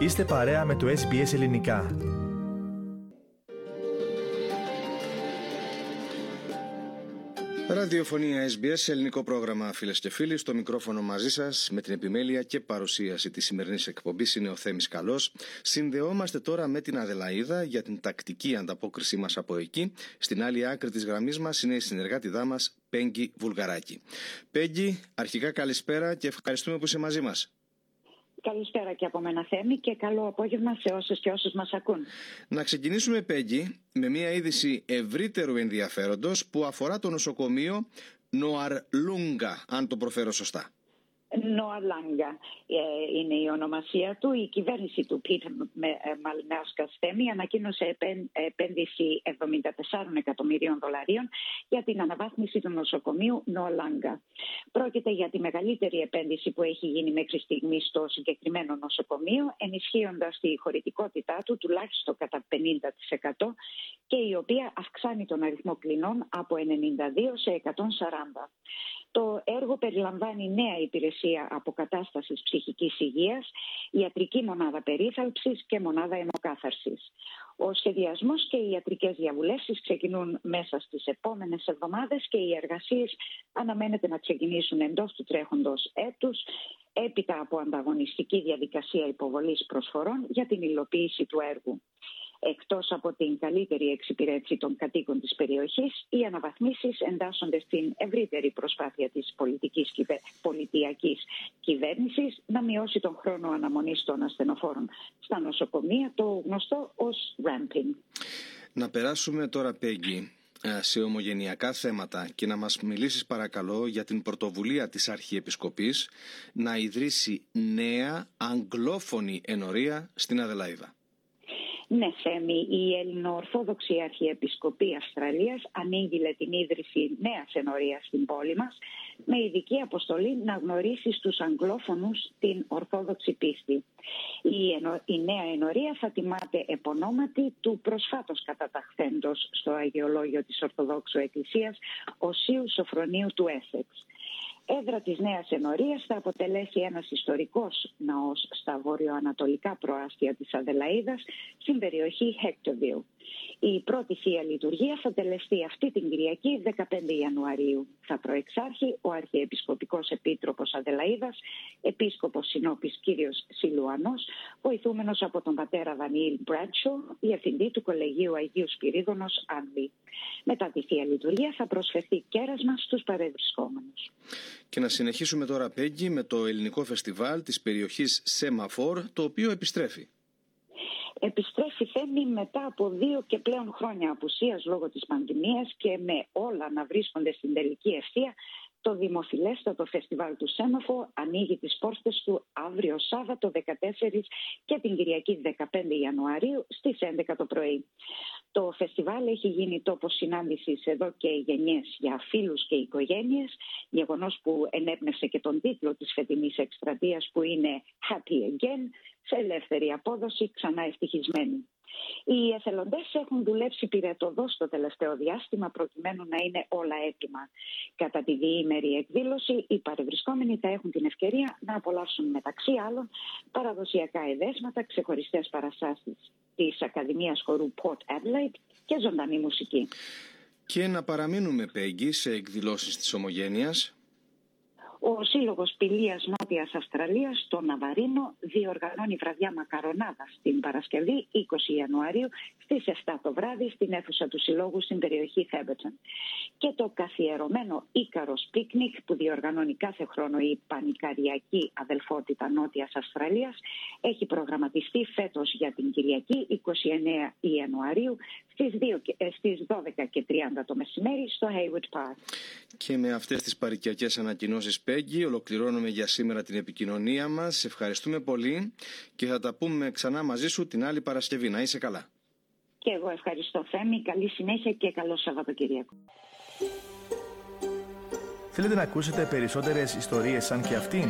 Είστε παρέα με το SBS Ελληνικά. Ραδιοφωνία SBS, ελληνικό πρόγραμμα φίλες και φίλοι. Στο μικρόφωνο μαζί σας με την επιμέλεια και παρουσίαση της σημερινής εκπομπής είναι ο Θέμης Καλός. Συνδεόμαστε τώρα με την Αδελαίδα για την τακτική ανταπόκρισή μας από εκεί. Στην άλλη άκρη της γραμμής μας είναι η συνεργάτηδά μας, Πέγγι Βουλγαράκη. Πέγγι, αρχικά καλησπέρα και ευχαριστούμε που είσαι μαζί μας. Καλησπέρα και από μένα Θέμη και καλό απόγευμα σε όσες και όσους μας ακούν. Να ξεκινήσουμε Πέγγι με μια είδηση ευρύτερου ενδιαφέροντος που αφορά το νοσοκομείο Νοαρλούγκα αν το προφέρω σωστά. Νοαλάγκα ε, είναι η ονομασία του. Η κυβέρνηση του Πίτ Μαλνάουσκα Θέμη ανακοίνωσε επένδυση 74 εκατομμυρίων δολαρίων για την αναβάθμιση του νοσοκομείου Νοαλάγκα. Πρόκειται για τη μεγαλύτερη επένδυση που έχει γίνει μέχρι στιγμής στο συγκεκριμένο νοσοκομείο, ενισχύοντας τη χωρητικότητά του τουλάχιστον κατά 50% και η οποία αυξάνει τον αριθμό κλινών από 92 σε 140. Το έργο περιλαμβάνει νέα υπηρεσία αποκατάστασης ψυχικής υγείας, ιατρική μονάδα περίθαλψης και μονάδα αιμοκάθαρσης. Ο σχεδιασμός και οι ιατρικές διαβουλεύσεις ξεκινούν μέσα στις επόμενες εβδομάδες και οι εργασίες αναμένεται να ξεκινήσουν εντός του τρέχοντος έτους έπειτα από ανταγωνιστική διαδικασία υποβολής προσφορών για την υλοποίηση του έργου. Εκτός από την καλύτερη εξυπηρέτηση των κατοίκων της περιοχής, οι αναβαθμίσεις εντάσσονται στην ευρύτερη προσπάθεια της πολιτικής πολιτιακής κυβέρνησης να μειώσει τον χρόνο αναμονής των ασθενοφόρων στα νοσοκομεία, το γνωστό ως ramping. Να περάσουμε τώρα, Πέγγι, ε, σε ομογενειακά θέματα και να μας μιλήσεις παρακαλώ για την πρωτοβουλία της Αρχιεπισκοπής να ιδρύσει νέα αγγλόφωνη ενορία στην Αδελαίδα. Ναι, Θέμη, η Ελληνοορθόδοξη Αρχιεπισκοπή Αυστραλίας ανήγγειλε την ίδρυση νέας ενορίας στην πόλη μας με ειδική αποστολή να γνωρίσει στους αγγλόφωνους την Ορθόδοξη πίστη. Η, η νέα ενορία θα τιμάται επωνόματι του προσφάτως καταταχθέντος στο Αγιολόγιο της Ορθοδόξου Εκκλησίας Οσίου Σοφρονίου του Έσεξ. Έδρα της Νέας Ενορίας θα αποτελέσει ένας ιστορικός ναός στα βορειοανατολικά προάστια της Αδελαίδας στην περιοχή Hectorville. Η πρώτη θεία λειτουργία θα τελεστεί αυτή την Κυριακή 15 Ιανουαρίου. Θα προεξάρχει ο Αρχιεπισκοπικός Επίτροπος Αδελαίδας, Επίσκοπος Συνόπης κύριος Σιλουανός, βοηθούμενος από τον πατέρα Δανιήλ Μπράντσο, διευθυντή του Κολεγίου Αγίου Σπυρίδωνος Άνδη. Μετά τη θεία λειτουργία θα προσφερθεί κέρασμα στους παρευρισκόμενους. Και να συνεχίσουμε τώρα, Πέγγι, με το ελληνικό φεστιβάλ της περιοχής Σέμαφορ, το οποίο επιστρέφει επιστρέφει θέμη μετά από δύο και πλέον χρόνια απουσίας λόγω της πανδημίας και με όλα να βρίσκονται στην τελική ευθεία το δημοφιλέστατο φεστιβάλ του Σέμαφο ανοίγει τις πόρτες του αύριο Σάββατο 14 και την Κυριακή 15 Ιανουαρίου στις 11 το πρωί. Το φεστιβάλ έχει γίνει τόπος συνάντησης εδώ και γενιές για φίλους και οικογένειες, γεγονός που ενέπνευσε και τον τίτλο της φετινής εκστρατείας που είναι Happy Again, σε ελεύθερη απόδοση ξανά ευτυχισμένη. Οι εθελοντές έχουν δουλέψει πυρετοδός το τελευταίο διάστημα προκειμένου να είναι όλα έτοιμα. Κατά τη διήμερη εκδήλωση, οι παρευρισκόμενοι θα έχουν την ευκαιρία να απολαύσουν μεταξύ άλλων παραδοσιακά εδέσματα, ξεχωριστές παραστάσεις της Ακαδημίας Χορού Port Adelaide και ζωντανή μουσική. Και να παραμείνουμε, Πέγγι, σε εκδηλώσεις της Ομογένειας. Ο Σύλλογος Πηλεία Νότιας Αυστραλίας, το Ναβαρίνο, διοργανώνει βραδιά μακαρονάδα την Παρασκευή 20 Ιανουαρίου στις 7 το βράδυ στην αίθουσα του Συλλόγου στην περιοχή Θέμπετσον. Και το καθιερωμένο Ήκαρο Πίκνικ που διοργανώνει κάθε χρόνο η Πανικαριακή Αδελφότητα Νότιας Αυστραλίας έχει προγραμματιστεί φέτος για την Κυριακή 29 Ιανουαρίου στις 12 και 30 το μεσημέρι στο Hayward Park. Και με αυτές τις παρικιακές ανακοινώσεις Πέγγι. Ολοκληρώνουμε για σήμερα την επικοινωνία μας. Σε ευχαριστούμε πολύ και θα τα πούμε ξανά μαζί σου την άλλη Παρασκευή. Να είσαι καλά. Και εγώ ευχαριστώ Θέμη. Καλή συνέχεια και καλό Σαββατοκύριακο. Θέλετε να ακούσετε περισσότερες ιστορίες σαν και αυτήν;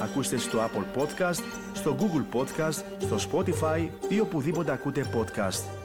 Ακούστε στο Apple Podcast, στο Google Podcast, στο Spotify ή οπουδήποτε ακούτε podcast.